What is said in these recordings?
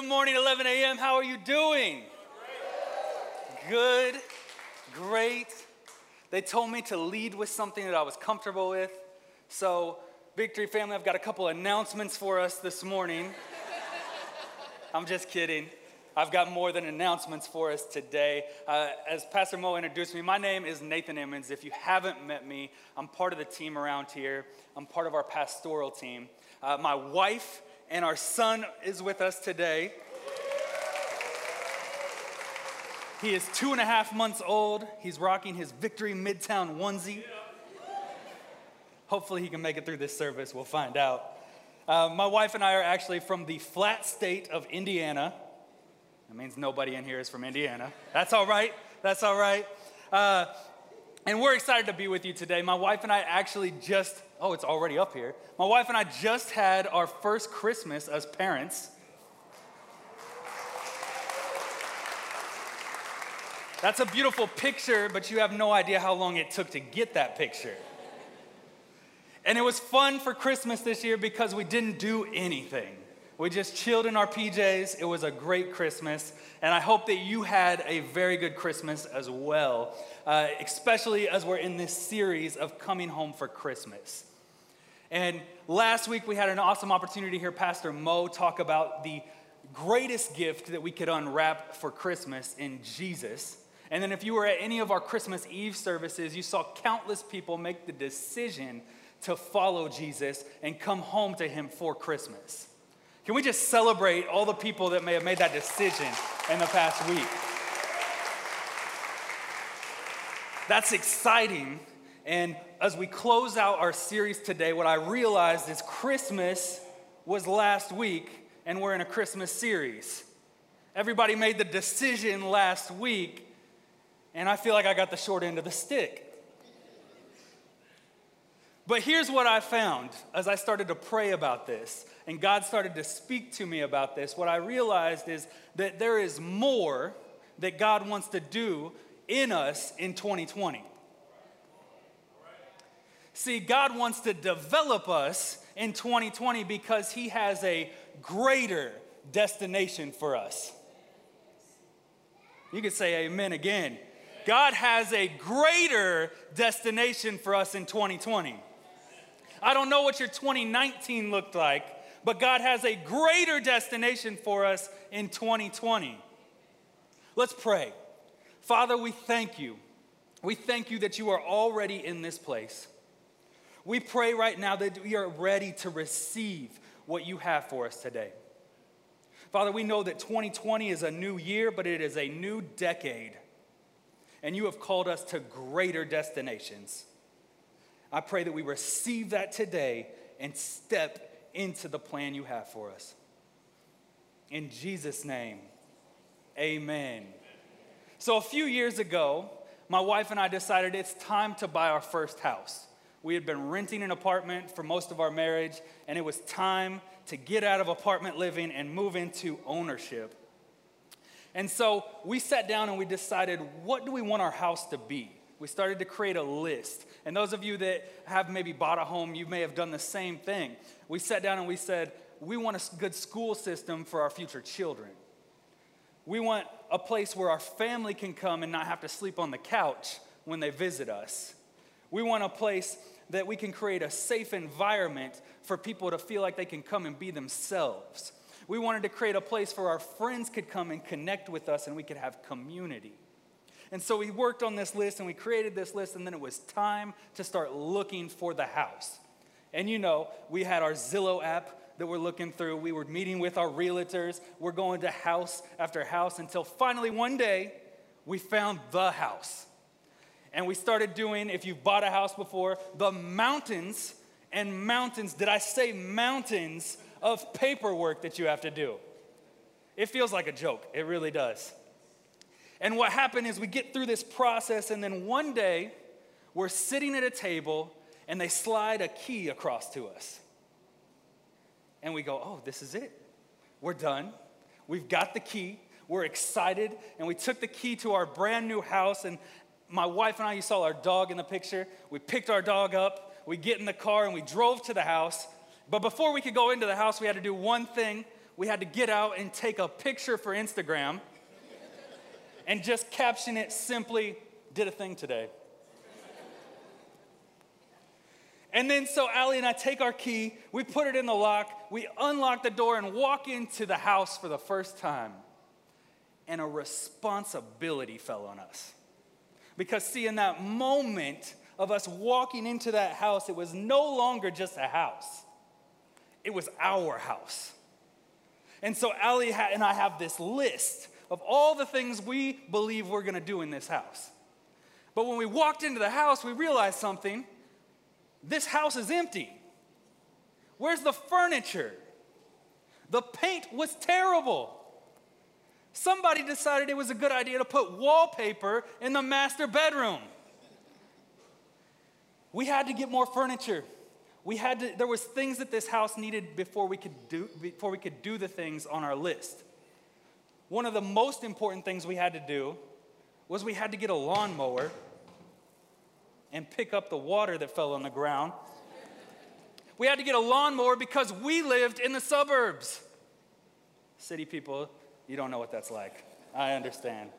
Good morning, 11 a.m. How are you doing? Good, great. They told me to lead with something that I was comfortable with. So, Victory family, I've got a couple announcements for us this morning. I'm just kidding. I've got more than announcements for us today. Uh, as Pastor Mo introduced me, my name is Nathan Emmons. If you haven't met me, I'm part of the team around here. I'm part of our pastoral team. Uh, my wife and our son is with us today. He is two and a half months old. He's rocking his Victory Midtown onesie. Hopefully, he can make it through this service. We'll find out. Uh, my wife and I are actually from the flat state of Indiana. That means nobody in here is from Indiana. That's all right. That's all right. Uh, and we're excited to be with you today. My wife and I actually just, oh, it's already up here. My wife and I just had our first Christmas as parents. That's a beautiful picture, but you have no idea how long it took to get that picture. And it was fun for Christmas this year because we didn't do anything. We just chilled in our PJs. It was a great Christmas. And I hope that you had a very good Christmas as well, uh, especially as we're in this series of coming home for Christmas. And last week we had an awesome opportunity to hear Pastor Mo talk about the greatest gift that we could unwrap for Christmas in Jesus. And then if you were at any of our Christmas Eve services, you saw countless people make the decision to follow Jesus and come home to him for Christmas. Can we just celebrate all the people that may have made that decision in the past week? That's exciting. And as we close out our series today, what I realized is Christmas was last week, and we're in a Christmas series. Everybody made the decision last week, and I feel like I got the short end of the stick. But here's what I found as I started to pray about this and God started to speak to me about this. What I realized is that there is more that God wants to do in us in 2020. See, God wants to develop us in 2020 because He has a greater destination for us. You could say amen again. God has a greater destination for us in 2020. I don't know what your 2019 looked like, but God has a greater destination for us in 2020. Let's pray. Father, we thank you. We thank you that you are already in this place. We pray right now that we are ready to receive what you have for us today. Father, we know that 2020 is a new year, but it is a new decade. And you have called us to greater destinations. I pray that we receive that today and step into the plan you have for us. In Jesus' name, amen. So, a few years ago, my wife and I decided it's time to buy our first house. We had been renting an apartment for most of our marriage, and it was time to get out of apartment living and move into ownership. And so we sat down and we decided what do we want our house to be? We started to create a list. And those of you that have maybe bought a home, you may have done the same thing. We sat down and we said, we want a good school system for our future children. We want a place where our family can come and not have to sleep on the couch when they visit us. We want a place that we can create a safe environment for people to feel like they can come and be themselves. We wanted to create a place where our friends could come and connect with us and we could have community. And so we worked on this list and we created this list, and then it was time to start looking for the house. And you know, we had our Zillow app that we're looking through. We were meeting with our realtors. We're going to house after house until finally one day we found the house. And we started doing, if you've bought a house before, the mountains and mountains, did I say mountains of paperwork that you have to do? It feels like a joke. It really does. And what happened is we get through this process, and then one day we're sitting at a table and they slide a key across to us. And we go, oh, this is it. We're done. We've got the key. We're excited. And we took the key to our brand new house. And my wife and I, you saw our dog in the picture. We picked our dog up. We get in the car and we drove to the house. But before we could go into the house, we had to do one thing we had to get out and take a picture for Instagram and just caption it simply, did a thing today. And then so Allie and I take our key, we put it in the lock, we unlock the door and walk into the house for the first time. And a responsibility fell on us. Because, see, in that moment of us walking into that house, it was no longer just a house, it was our house. And so Allie and I have this list of all the things we believe we're gonna do in this house. But when we walked into the house, we realized something this house is empty. Where's the furniture? The paint was terrible. Somebody decided it was a good idea to put wallpaper in the master bedroom. We had to get more furniture. We had to, there was things that this house needed before we could do before we could do the things on our list. One of the most important things we had to do was we had to get a lawnmower and pick up the water that fell on the ground. We had to get a lawnmower because we lived in the suburbs. City people, you don't know what that's like. I understand.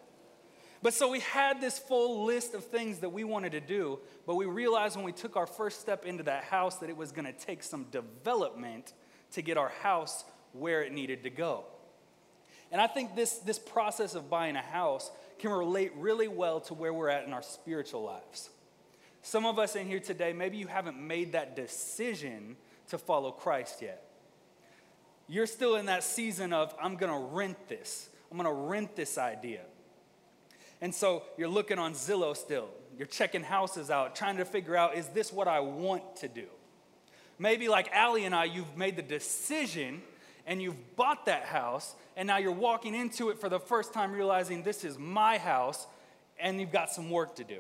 But so we had this full list of things that we wanted to do, but we realized when we took our first step into that house that it was going to take some development to get our house where it needed to go. And I think this, this process of buying a house can relate really well to where we're at in our spiritual lives. Some of us in here today, maybe you haven't made that decision to follow Christ yet. You're still in that season of, I'm gonna rent this, I'm gonna rent this idea. And so you're looking on Zillow still, you're checking houses out, trying to figure out, is this what I want to do? Maybe like Allie and I, you've made the decision and you've bought that house, and now you're walking into it for the first time, realizing this is my house, and you've got some work to do.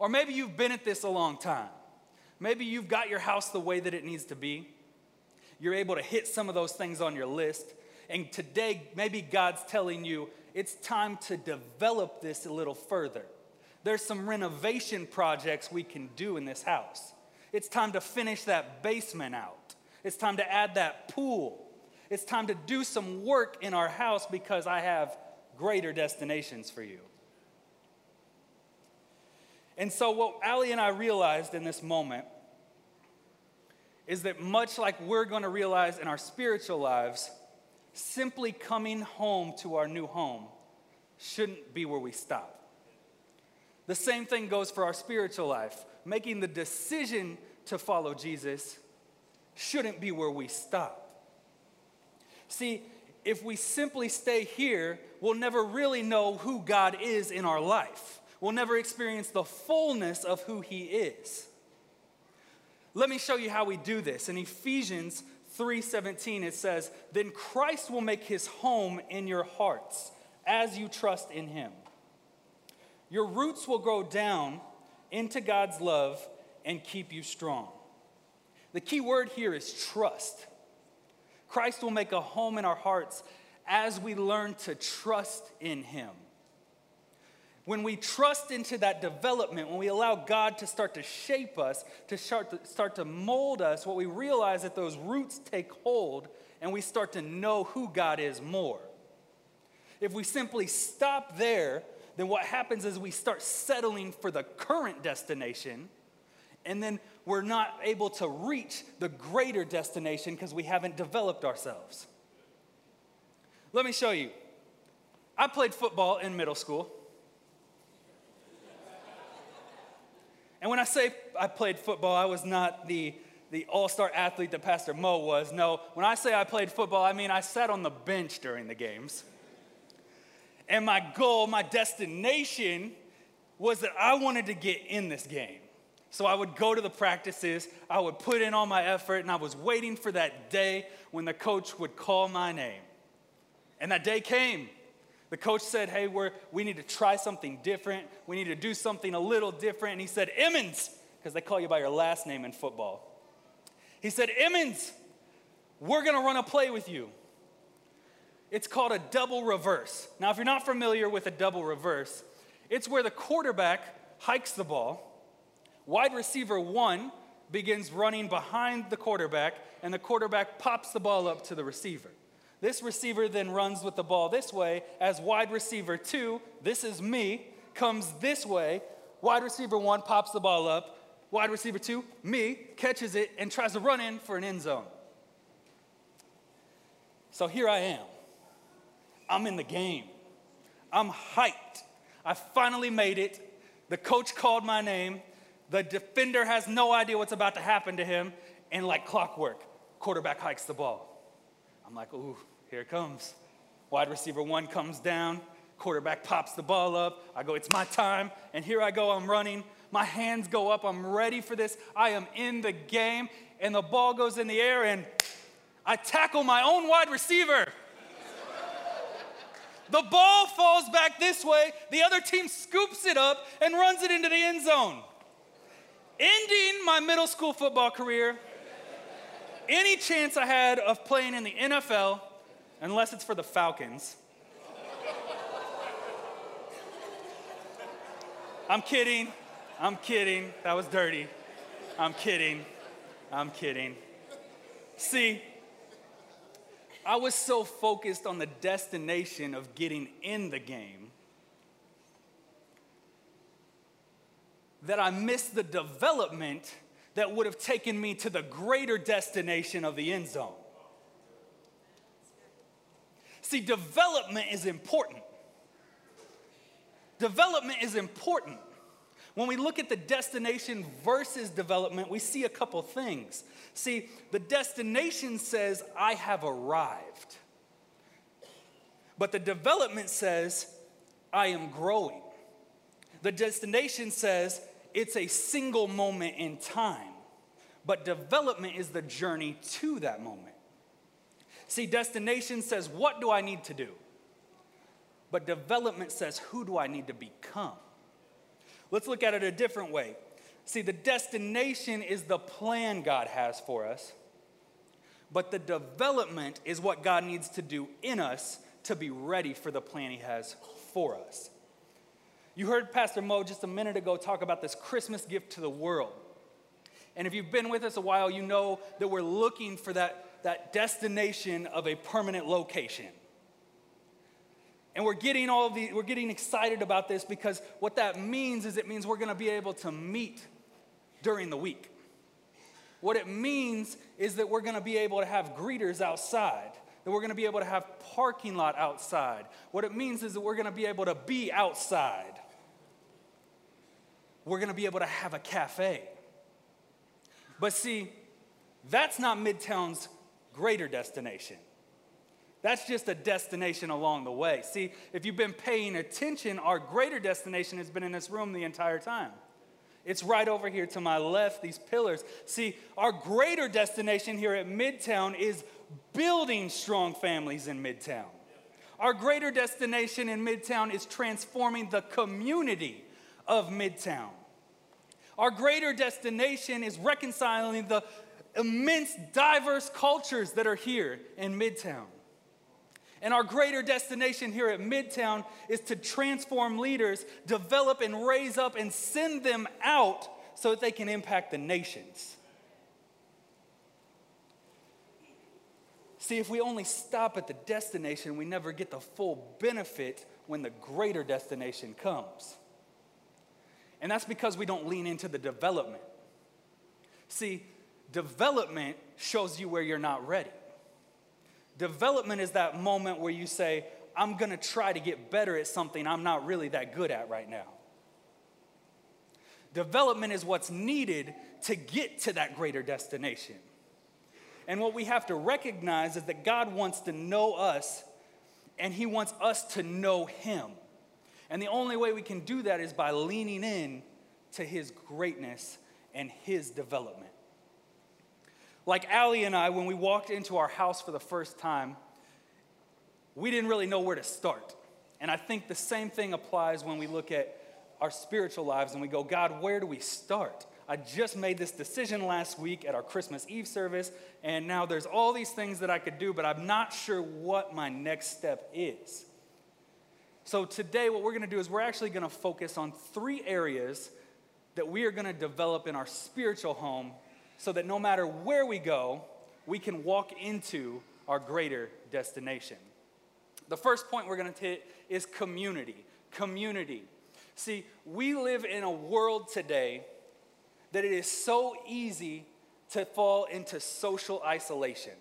Or maybe you've been at this a long time. Maybe you've got your house the way that it needs to be. You're able to hit some of those things on your list. And today, maybe God's telling you it's time to develop this a little further. There's some renovation projects we can do in this house. It's time to finish that basement out. It's time to add that pool. It's time to do some work in our house because I have greater destinations for you. And so, what Allie and I realized in this moment is that much like we're going to realize in our spiritual lives, simply coming home to our new home shouldn't be where we stop. The same thing goes for our spiritual life. Making the decision to follow Jesus shouldn't be where we stop. See, if we simply stay here, we'll never really know who God is in our life We'll never experience the fullness of who he is. Let me show you how we do this. In Ephesians 3:17 it says, "Then Christ will make his home in your hearts as you trust in him. Your roots will grow down into God's love and keep you strong." The key word here is trust. Christ will make a home in our hearts as we learn to trust in him. When we trust into that development, when we allow God to start to shape us, to start to, start to mold us, what we realize that those roots take hold and we start to know who God is more. If we simply stop there, then what happens is we start settling for the current destination, and then we're not able to reach the greater destination because we haven't developed ourselves. Let me show you. I played football in middle school. And when I say I played football, I was not the, the all star athlete that Pastor Mo was. No, when I say I played football, I mean I sat on the bench during the games. And my goal, my destination was that I wanted to get in this game. So I would go to the practices, I would put in all my effort, and I was waiting for that day when the coach would call my name. And that day came. The coach said, Hey, we're, we need to try something different. We need to do something a little different. And he said, Emmons, because they call you by your last name in football. He said, Emmons, we're going to run a play with you. It's called a double reverse. Now, if you're not familiar with a double reverse, it's where the quarterback hikes the ball, wide receiver one begins running behind the quarterback, and the quarterback pops the ball up to the receiver. This receiver then runs with the ball this way as wide receiver two, this is me, comes this way. Wide receiver one pops the ball up. Wide receiver two, me, catches it and tries to run in for an end zone. So here I am. I'm in the game. I'm hyped. I finally made it. The coach called my name. The defender has no idea what's about to happen to him. And like clockwork, quarterback hikes the ball. I'm like, ooh, here it comes. Wide receiver one comes down. Quarterback pops the ball up. I go, it's my time. And here I go, I'm running. My hands go up. I'm ready for this. I am in the game. And the ball goes in the air, and I tackle my own wide receiver. The ball falls back this way. The other team scoops it up and runs it into the end zone. Ending my middle school football career, any chance I had of playing in the NFL, unless it's for the Falcons. I'm kidding. I'm kidding. That was dirty. I'm kidding. I'm kidding. See, I was so focused on the destination of getting in the game that I missed the development that would have taken me to the greater destination of the end zone. See, development is important. Development is important. When we look at the destination versus development, we see a couple things. See, the destination says, I have arrived. But the development says, I am growing. The destination says, it's a single moment in time. But development is the journey to that moment. See, destination says, What do I need to do? But development says, Who do I need to become? Let's look at it a different way. See, the destination is the plan God has for us, but the development is what God needs to do in us to be ready for the plan He has for us. You heard Pastor Mo just a minute ago talk about this Christmas gift to the world. And if you've been with us a while, you know that we're looking for that, that destination of a permanent location. And we're getting all of the, we're getting excited about this because what that means is it means we're going to be able to meet during the week. What it means is that we're going to be able to have greeters outside, that we're going to be able to have parking lot outside. What it means is that we're going to be able to be outside. We're going to be able to have a cafe. But see, that's not Midtown's greater destination. That's just a destination along the way. See, if you've been paying attention, our greater destination has been in this room the entire time. It's right over here to my left, these pillars. See, our greater destination here at Midtown is building strong families in Midtown. Our greater destination in Midtown is transforming the community of Midtown. Our greater destination is reconciling the immense, diverse cultures that are here in Midtown. And our greater destination here at Midtown is to transform leaders, develop and raise up, and send them out so that they can impact the nations. See, if we only stop at the destination, we never get the full benefit when the greater destination comes. And that's because we don't lean into the development. See, development shows you where you're not ready. Development is that moment where you say, I'm gonna try to get better at something I'm not really that good at right now. Development is what's needed to get to that greater destination. And what we have to recognize is that God wants to know us and He wants us to know Him. And the only way we can do that is by leaning in to His greatness and His development. Like Allie and I, when we walked into our house for the first time, we didn't really know where to start. And I think the same thing applies when we look at our spiritual lives and we go, God, where do we start? I just made this decision last week at our Christmas Eve service, and now there's all these things that I could do, but I'm not sure what my next step is. So, today, what we're gonna do is we're actually gonna focus on three areas that we are gonna develop in our spiritual home so that no matter where we go, we can walk into our greater destination. The first point we're going to hit is community. Community. See, we live in a world today that it is so easy to fall into social isolation.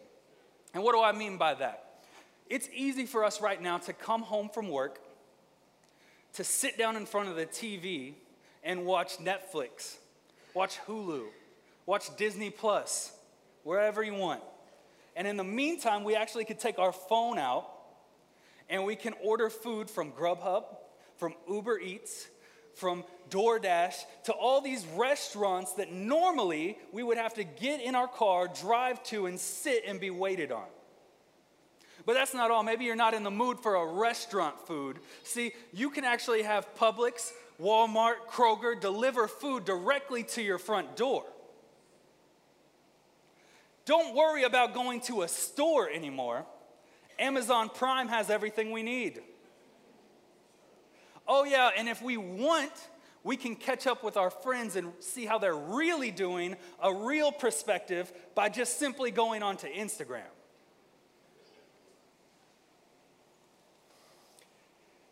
And what do I mean by that? It's easy for us right now to come home from work, to sit down in front of the TV and watch Netflix, watch Hulu, watch Disney Plus, wherever you want. And in the meantime, we actually could take our phone out and we can order food from Grubhub, from Uber Eats, from DoorDash to all these restaurants that normally we would have to get in our car, drive to, and sit and be waited on. But that's not all. Maybe you're not in the mood for a restaurant food. See, you can actually have Publix, Walmart, Kroger deliver food directly to your front door. Don't worry about going to a store anymore. Amazon Prime has everything we need. Oh, yeah, and if we want, we can catch up with our friends and see how they're really doing, a real perspective, by just simply going onto Instagram.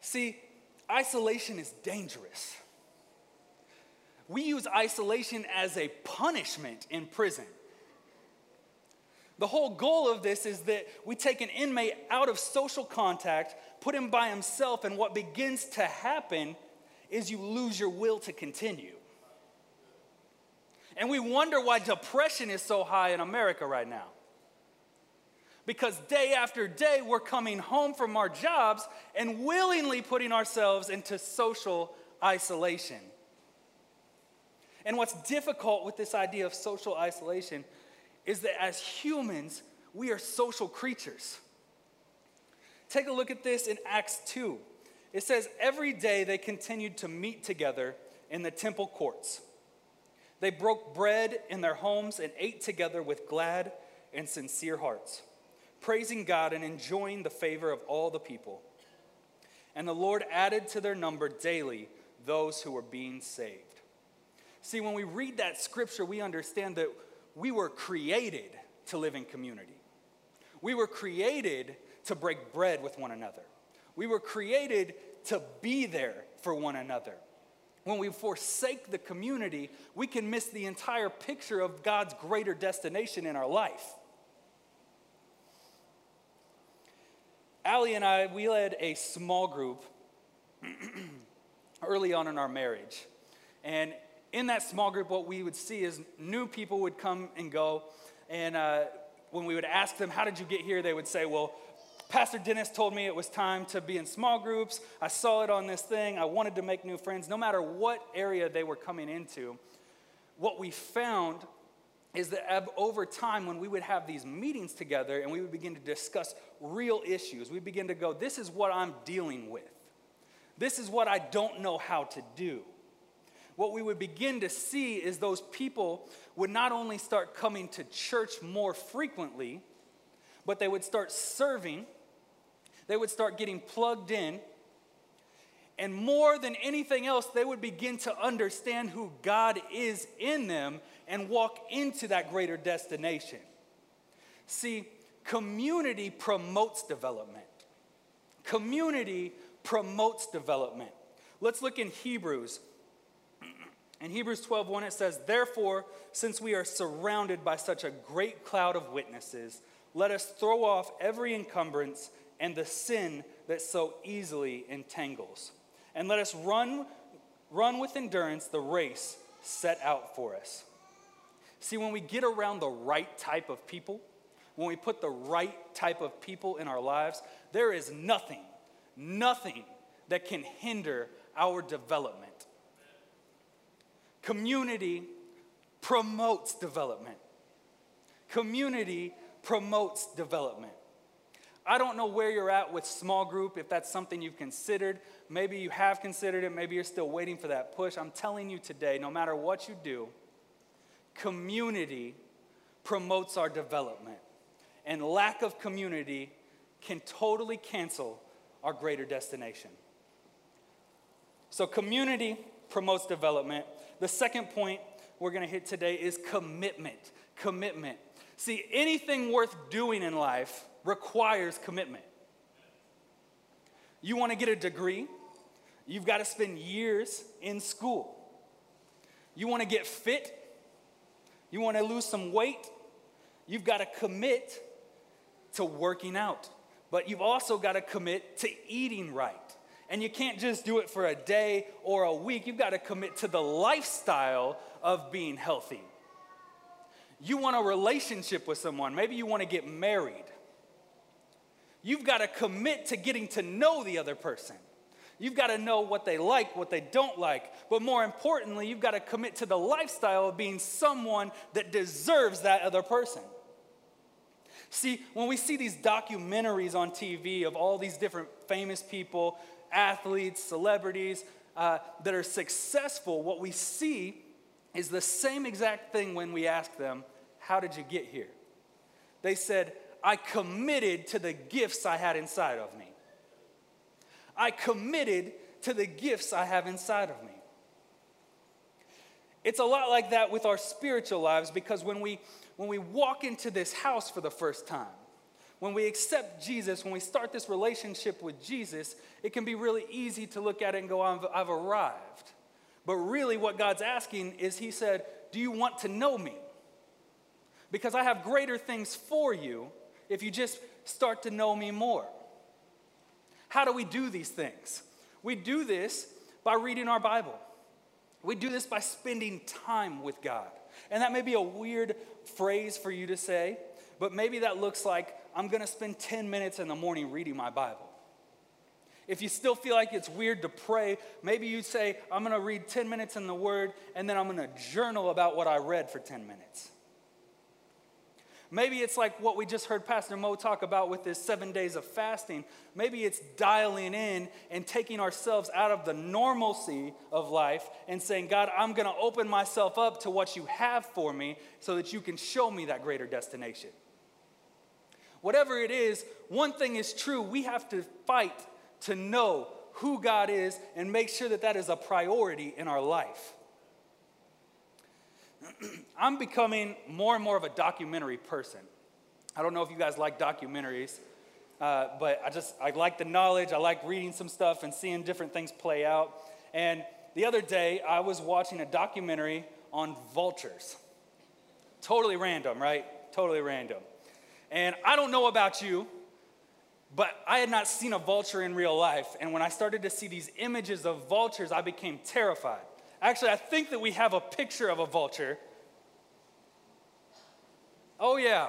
See, isolation is dangerous. We use isolation as a punishment in prison. The whole goal of this is that we take an inmate out of social contact, put him by himself, and what begins to happen is you lose your will to continue. And we wonder why depression is so high in America right now. Because day after day, we're coming home from our jobs and willingly putting ourselves into social isolation. And what's difficult with this idea of social isolation is that as humans, we are social creatures. Take a look at this in Acts 2. It says, Every day they continued to meet together in the temple courts. They broke bread in their homes and ate together with glad and sincere hearts, praising God and enjoying the favor of all the people. And the Lord added to their number daily those who were being saved. See, when we read that scripture, we understand that we were created to live in community. We were created to break bread with one another. We were created to be there for one another. When we forsake the community, we can miss the entire picture of God's greater destination in our life. Allie and I, we led a small group early on in our marriage. And in that small group, what we would see is new people would come and go. And uh, when we would ask them, How did you get here? they would say, Well, Pastor Dennis told me it was time to be in small groups. I saw it on this thing. I wanted to make new friends. No matter what area they were coming into, what we found is that over time, when we would have these meetings together and we would begin to discuss real issues, we begin to go, This is what I'm dealing with. This is what I don't know how to do what we would begin to see is those people would not only start coming to church more frequently, but they would start serving, they would start getting plugged in, and more than anything else, they would begin to understand who God is in them and walk into that greater destination. See, community promotes development. Community promotes development. Let's look in Hebrews in Hebrews 12, 1, it says, Therefore, since we are surrounded by such a great cloud of witnesses, let us throw off every encumbrance and the sin that so easily entangles. And let us run, run with endurance the race set out for us. See, when we get around the right type of people, when we put the right type of people in our lives, there is nothing, nothing that can hinder our development. Community promotes development. Community promotes development. I don't know where you're at with small group, if that's something you've considered. Maybe you have considered it, maybe you're still waiting for that push. I'm telling you today, no matter what you do, community promotes our development. And lack of community can totally cancel our greater destination. So, community promotes development. The second point we're to hit today is commitment. Commitment. See, anything worth doing in life requires commitment. You want to get a degree, you've got to spend years in school. You want to get fit, you want to lose some weight, you've got to commit to working out. But you've also got to commit to eating right. And you can't just do it for a day or a week. You've got to commit to the lifestyle of being healthy. You want a relationship with someone, maybe you want to get married. You've got to commit to getting to know the other person. You've got to know what they like, what they don't like. But more importantly, you've got to commit to the lifestyle of being someone that deserves that other person. See, when we see these documentaries on TV of all these different famous people, athletes, celebrities uh, that are successful, what we see is the same exact thing when we ask them, How did you get here? They said, I committed to the gifts I had inside of me. I committed to the gifts I have inside of me. It's a lot like that with our spiritual lives because when we, when we walk into this house for the first time, when we accept Jesus, when we start this relationship with Jesus, it can be really easy to look at it and go, I've, I've arrived. But really, what God's asking is, He said, Do you want to know me? Because I have greater things for you if you just start to know me more. How do we do these things? We do this by reading our Bible. We do this by spending time with God. And that may be a weird phrase for you to say, but maybe that looks like I'm going to spend 10 minutes in the morning reading my Bible. If you still feel like it's weird to pray, maybe you say, I'm going to read 10 minutes in the Word and then I'm going to journal about what I read for 10 minutes. Maybe it's like what we just heard Pastor Mo talk about with this seven days of fasting. Maybe it's dialing in and taking ourselves out of the normalcy of life and saying, God, I'm going to open myself up to what you have for me so that you can show me that greater destination. Whatever it is, one thing is true we have to fight to know who God is and make sure that that is a priority in our life. I'm becoming more and more of a documentary person. I don't know if you guys like documentaries, uh, but I just I like the knowledge. I like reading some stuff and seeing different things play out. And the other day, I was watching a documentary on vultures. Totally random, right? Totally random. And I don't know about you, but I had not seen a vulture in real life. And when I started to see these images of vultures, I became terrified. Actually, I think that we have a picture of a vulture. Oh, yeah.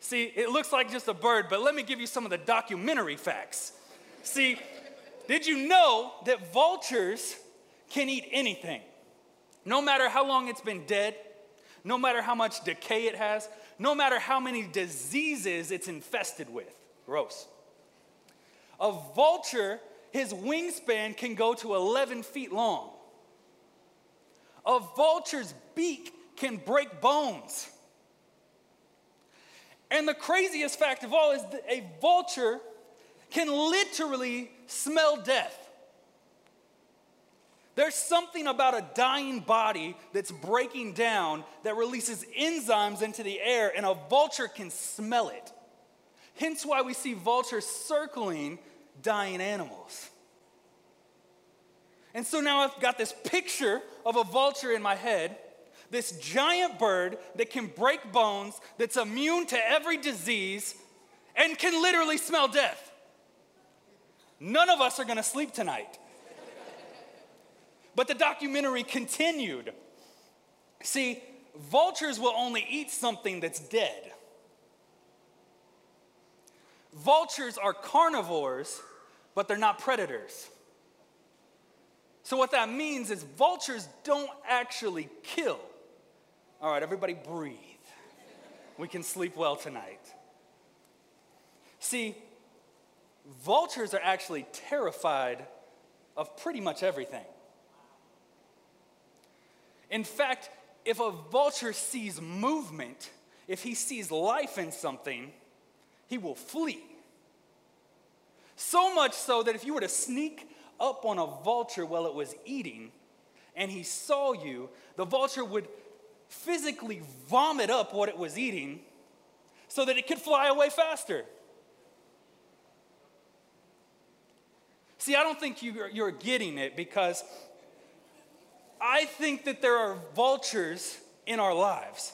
See, it looks like just a bird, but let me give you some of the documentary facts. See, did you know that vultures can eat anything? No matter how long it's been dead, no matter how much decay it has, no matter how many diseases it's infested with. Gross. A vulture his wingspan can go to 11 feet long. A vulture's beak can break bones. And the craziest fact of all is that a vulture can literally smell death. There's something about a dying body that's breaking down that releases enzymes into the air, and a vulture can smell it. Hence why we see vultures circling dying animals. And so now I've got this picture of a vulture in my head, this giant bird that can break bones, that's immune to every disease, and can literally smell death. None of us are gonna sleep tonight. but the documentary continued. See, vultures will only eat something that's dead. Vultures are carnivores, but they're not predators. So, what that means is vultures don't actually kill. All right, everybody breathe. We can sleep well tonight. See, vultures are actually terrified of pretty much everything. In fact, if a vulture sees movement, if he sees life in something, he will flee. So much so that if you were to sneak up on a vulture while it was eating and he saw you, the vulture would physically vomit up what it was eating, so that it could fly away faster. See, I don't think you, you're getting it because I think that there are vultures in our lives.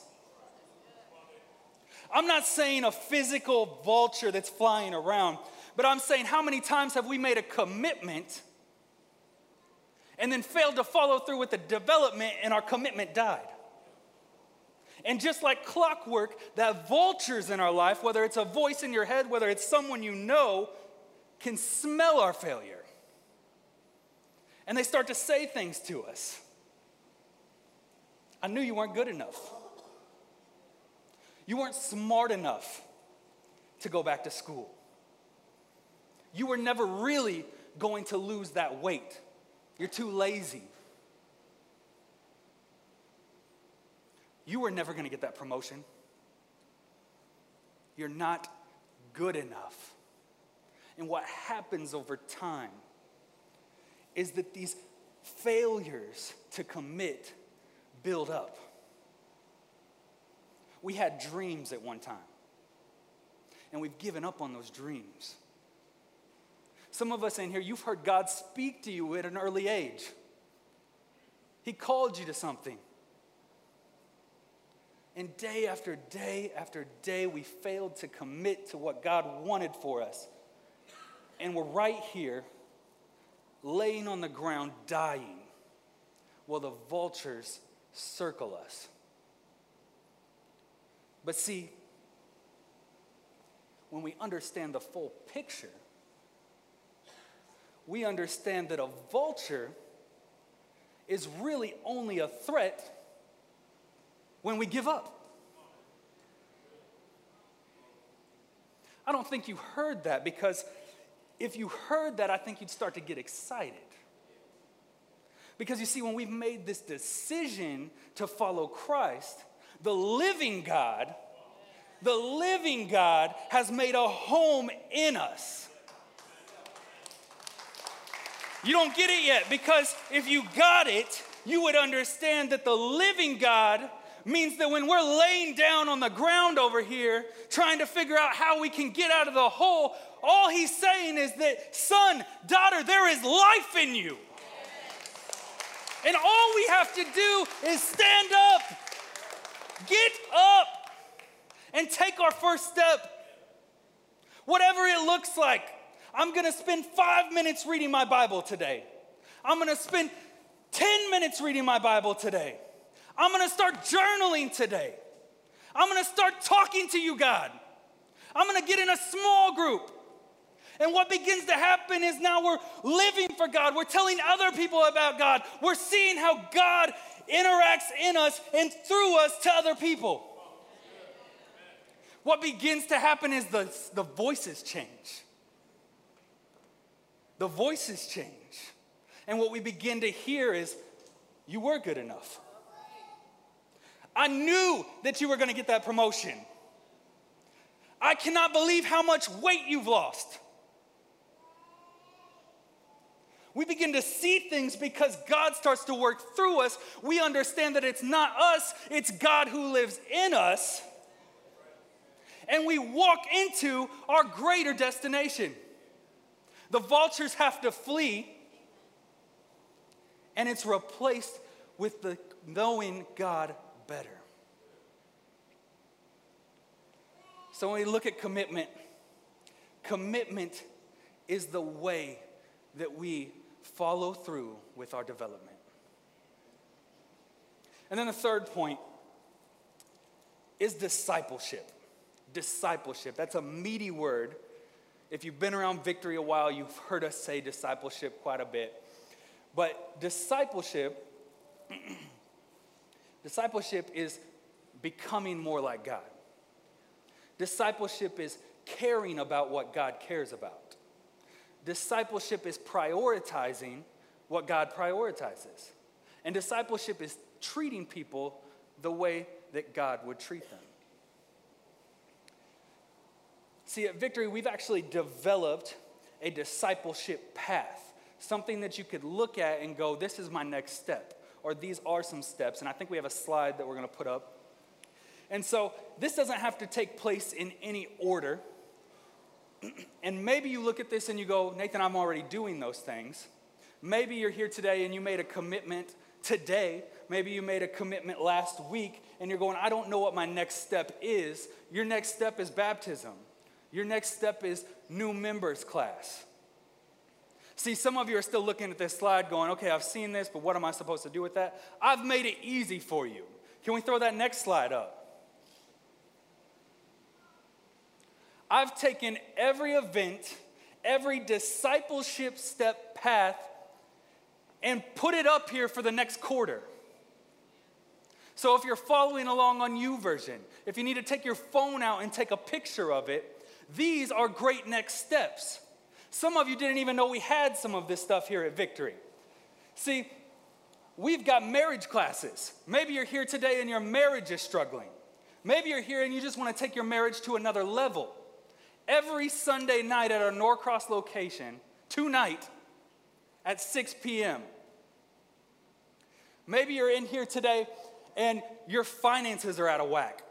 I'm not saying a physical vulture that's flying around, but I'm saying how many times have we made a commitment and then failed to follow through with the development and our commitment died? And just like clockwork, that vultures in our life, whether it's a voice in your head, whether it's someone you know, can smell our failure. And they start to say things to us. I knew you weren't good enough. You weren't smart enough to go back to school. You were never really going to lose that weight. You're too lazy. You were never going to get that promotion. You're not good enough. And what happens over time is that these failures to commit build up. We had dreams at one time, and we've given up on those dreams. Some of us in here, you've heard God speak to you at an early age. He called you to something. And day after day after day, we failed to commit to what God wanted for us. And we're right here, laying on the ground, dying, while the vultures circle us. But see, when we understand the full picture, we understand that a vulture is really only a threat when we give up. I don't think you heard that because if you heard that, I think you'd start to get excited. Because you see, when we've made this decision to follow Christ, the living God, the living God has made a home in us. You don't get it yet because if you got it, you would understand that the living God means that when we're laying down on the ground over here trying to figure out how we can get out of the hole, all he's saying is that, son, daughter, there is life in you. And all we have to do is stand up, get up, and take our first step. Whatever it looks like, I'm gonna spend five minutes reading my Bible today. I'm gonna spend 10 minutes reading my Bible today. I'm gonna start journaling today. I'm gonna start talking to you, God. I'm gonna get in a small group. And what begins to happen is now we're living for God. We're telling other people about God. We're seeing how God interacts in us and through us to other people. What begins to happen is the, the voices change. The voices change. And what we begin to hear is, you were good enough. I knew that you were going to get that promotion. I cannot believe how much weight you've lost. We begin to see things because God starts to work through us. We understand that it's not us, it's God who lives in us. And we walk into our greater destination. The vultures have to flee, and it's replaced with the knowing God better. So when we look at commitment, commitment is the way that we follow through with our development. And then the third point is discipleship. Discipleship. That's a meaty word. If you've been around Victory a while, you've heard us say discipleship quite a bit. But discipleship Discipleship is becoming more like God. Discipleship is caring about what God cares about. Discipleship is prioritizing what God prioritizes. And discipleship is treating people the way that God would treat them. See, at Victory, we've actually developed a discipleship path, something that you could look at and go, this is my next step or these are some steps. And I think we have a slide that we're going to put up. And so this doesn't have to take place in any order. and maybe you look at this and you go, Nathan, I'm already doing those things. Maybe you're here today and you made a commitment today. Maybe you made a commitment last week and you're going, I don't know what my next step is. Your next step is baptism. Your next step is new members class. See, some of you are still looking at this slide going, okay, I've seen this, but what am I supposed to do with that? I've made it easy for you. Can we throw that next slide up? I've taken every event, every discipleship step path, and put it up here for the next quarter. So if you're following along on YouVersion, if you need to take your phone out and take a picture of it, these are great next steps. Some of you didn't even know we had some of this stuff here at Victory. See, we've got marriage classes. Maybe you're here today and your marriage is struggling. Maybe you're here and you just want to take your marriage to another level. Every Sunday night at our Norcross location, tonight at 6 p.m. Maybe you're in here today and your finances are out of whack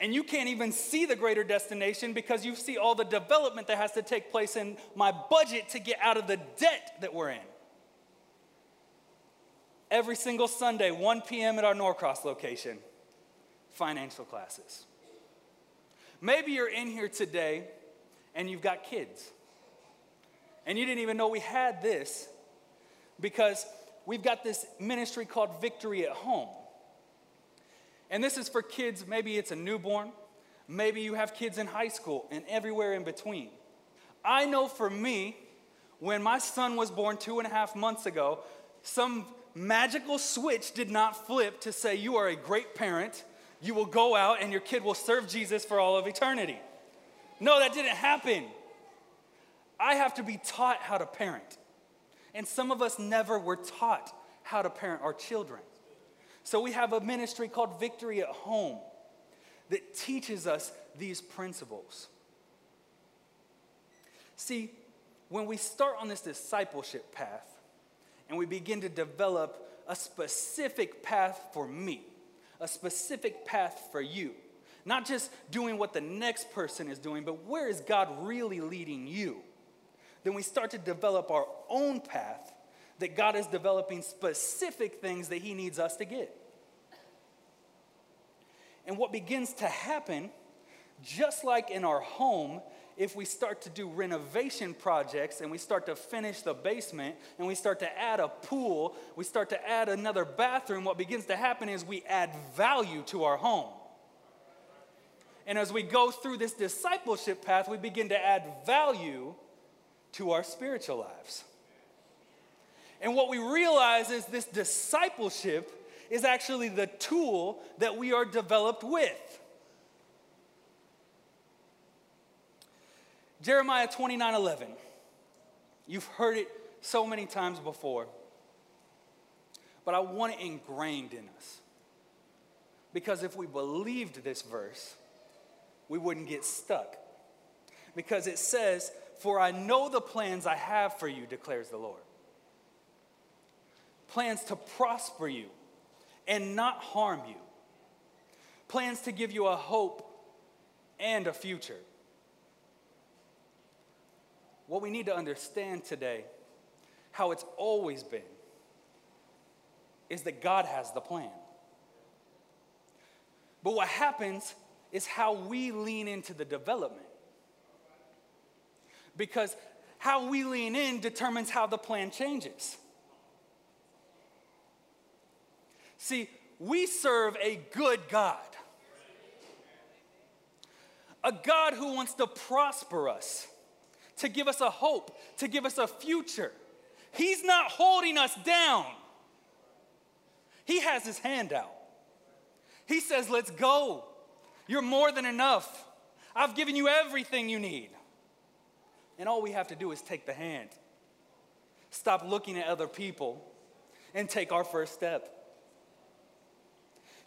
and you can't even see the greater destination because you see all the development that has to take place in my budget to get out of the debt that we're in. Every single Sunday, 1 p.m. at our Norcross location, financial classes. Maybe you're in here today and you've got kids. And you didn't even know we had this because we've got this ministry called Victory at Home. And this is for kids, maybe it's a newborn, maybe you have kids in high school, and everywhere in between. I know for me, when my son was born two and a half months ago, some magical switch did not flip to say, You are a great parent. You will go out and your kid will serve Jesus for all of eternity. No, that didn't happen. I have to be taught how to parent. And some of us never were taught how to parent our children. So we have a ministry called Victory at Home that teaches us these principles. See, when we start on this discipleship path and we begin to develop a specific path for me, a specific path for you, not just doing what the next person is doing, but where is God really leading you? Then we start to develop our own path that God is developing specific things that He needs us to get. And what begins to happen, just like in our home, if we start to do renovation projects and we start to finish the basement and we start to add a pool, we start to add another bathroom, what begins to happen is we add value to our home. And as we go through this discipleship path, we begin to add value to our spiritual lives. And what we realize is this discipleship is actually the tool that we are developed with. Jeremiah 29 11. You've heard it so many times before, but I want it ingrained in us. Because if we believed this verse, we wouldn't get stuck. Because it says, For I know the plans I have for you, declares the Lord. Plans to prosper you and not harm you, plans to give you a hope and a future. What we need to understand today, how it's always been, is that God has the plan. But what happens is how we lean into the development. Because how we lean in determines how the plan changes. See, we serve a good God. A God who wants to prosper us, to give us a hope, to give us a future. He's not holding us down. He has his hand out. He says, Let's go. You're more than enough. I've given you everything you need. And all we have to do is take the hand, stop looking at other people, and take our first step.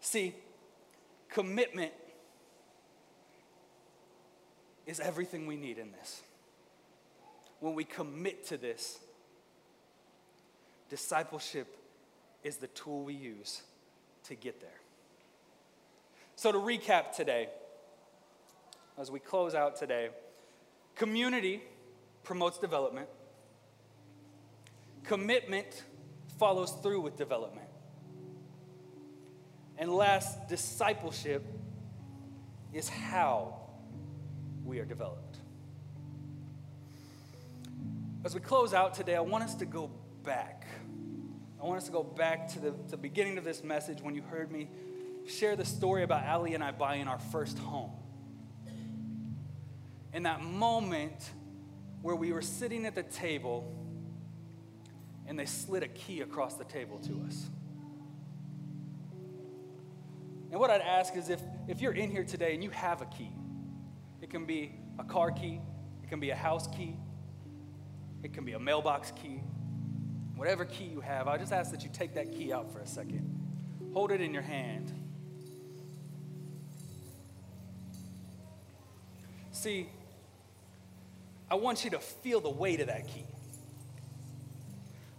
See, commitment is everything we need in this. When we commit to this, discipleship is the tool we use to get there. So, to recap today, as we close out today, community promotes development, commitment follows through with development. And last, discipleship is how we are developed. As we close out today, I want us to go back. I want us to go back to the, the beginning of this message when you heard me share the story about Ali and I buying our first home. In that moment where we were sitting at the table and they slid a key across the table to us. And what I'd ask is if, if you're in here today and you have a key, it can be a car key, it can be a house key, it can be a mailbox key, whatever key you have, I just ask that you take that key out for a second. Hold it in your hand. See, I want you to feel the weight of that key.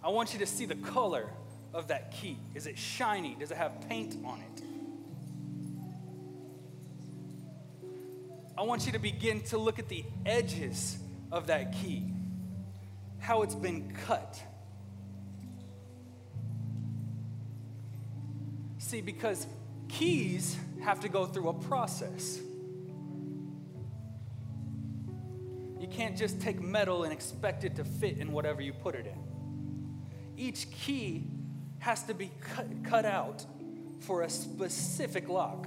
I want you to see the color of that key. Is it shiny? Does it have paint on it? I want you to begin to look at the edges of that key, how it's been cut. See, because keys have to go through a process. You can't just take metal and expect it to fit in whatever you put it in. Each key has to be cut, cut out for a specific lock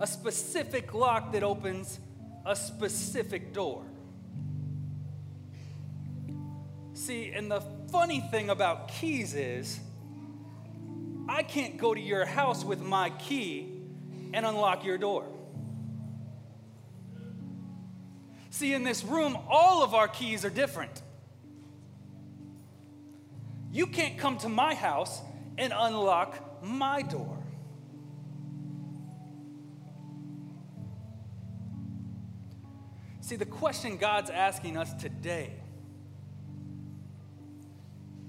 a specific lock that opens a specific door. See, and the funny thing about keys is, I can't go to your house with my key and unlock your door. See, in this room, all of our keys are different. You can't come to my house and unlock my door. See, the question God's asking us today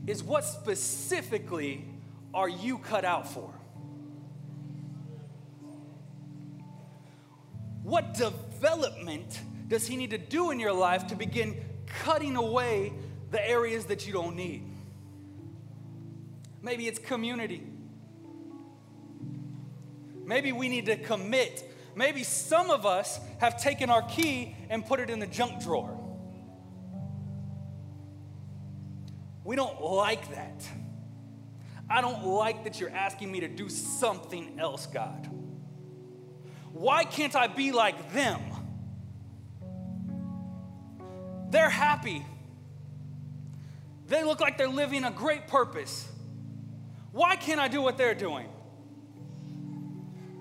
is what specifically are you cut out for? What development does He need to do in your life to begin cutting away the areas that you don't need? Maybe it's community. Maybe we need to commit Maybe some of us have taken our key and put it in the junk drawer. We don't like that. I don't like that you're asking me to do something else, God. Why can't I be like them? They're happy. They look like they're living a great purpose. Why can't I do what they're doing?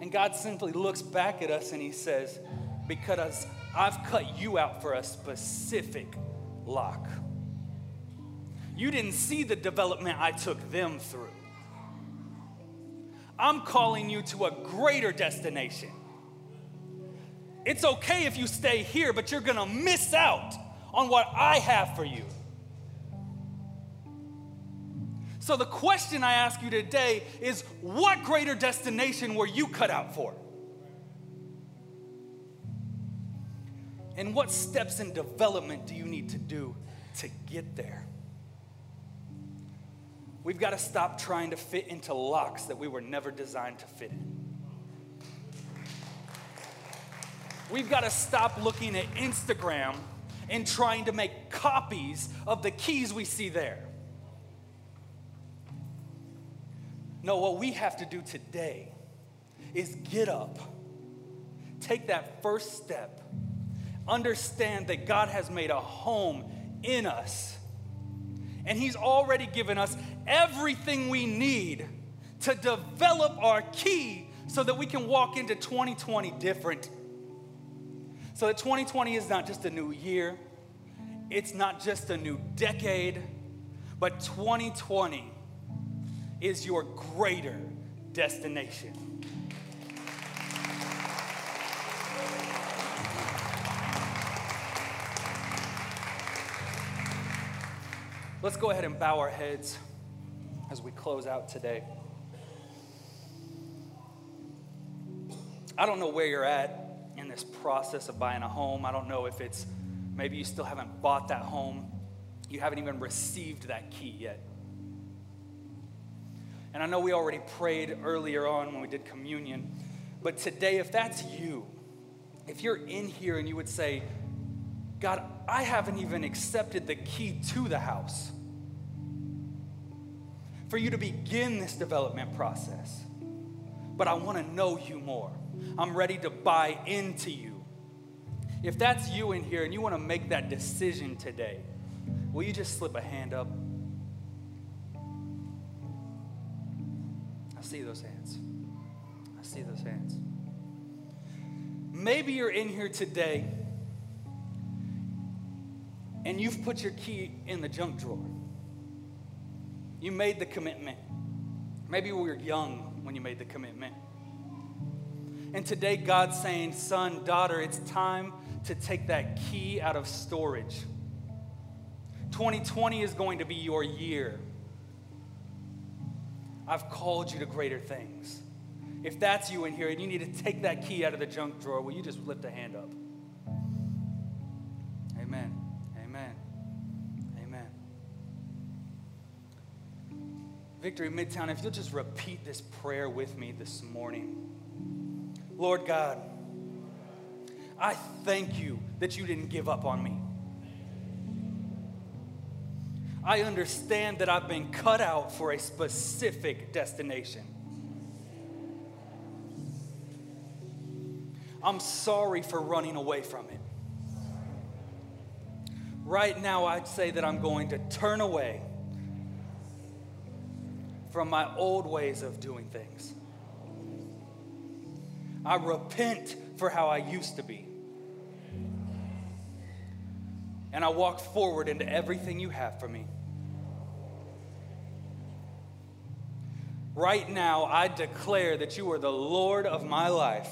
And God simply looks back at us and He says, Because I've cut you out for a specific lock. You didn't see the development I took them through. I'm calling you to a greater destination. It's okay if you stay here, but you're gonna miss out on what I have for you. So, the question I ask you today is what greater destination were you cut out for? And what steps in development do you need to do to get there? We've got to stop trying to fit into locks that we were never designed to fit in. We've got to stop looking at Instagram and trying to make copies of the keys we see there. No, what we have to do today is get up, take that first step, understand that God has made a home in us. And He's already given us everything we need to develop our key so that we can walk into 2020 different. So that 2020 is not just a new year, it's not just a new decade, but 2020 is your greater destination. Let's go ahead and bow our heads as we close out today. I don't know where you're at in this process of buying a home. I don't know if it's maybe you still haven't bought that home, you haven't even received that key yet. And I know we already prayed earlier on when we did communion, but today, if that's you, if you're in here and you would say, God, I haven't even accepted the key to the house for you to begin this development process, but I want to know you more. I'm ready to buy into you. If that's you in here and you want to make that decision today, will you just slip a hand up? See those hands. I see those hands. Maybe you're in here today and you've put your key in the junk drawer. You made the commitment. Maybe we were young when you made the commitment. And today, God's saying, Son, daughter, it's time to take that key out of storage. 2020 is going to be your year. I've called you to greater things. If that's you in here and you need to take that key out of the junk drawer, will you just lift a hand up? Amen. Amen. Amen. Victory Midtown, if you'll just repeat this prayer with me this morning. Lord God, I thank you that you didn't give up on me. I understand that I've been cut out for a specific destination. I'm sorry for running away from it. Right now, I'd say that I'm going to turn away from my old ways of doing things. I repent for how I used to be. And I walk forward into everything you have for me. Right now, I declare that you are the Lord of my life.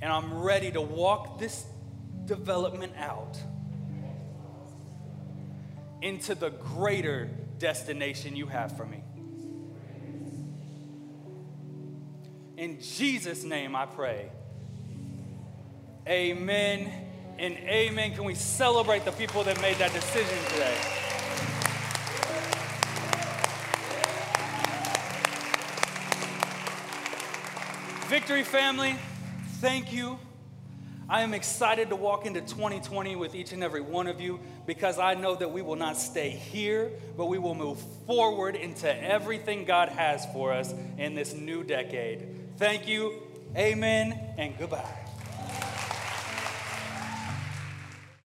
And I'm ready to walk this development out into the greater destination you have for me. In Jesus' name I pray. Amen and amen. Can we celebrate the people that made that decision today? Victory family, thank you. I am excited to walk into 2020 with each and every one of you because I know that we will not stay here, but we will move forward into everything God has for us in this new decade. Thank you, amen, and goodbye.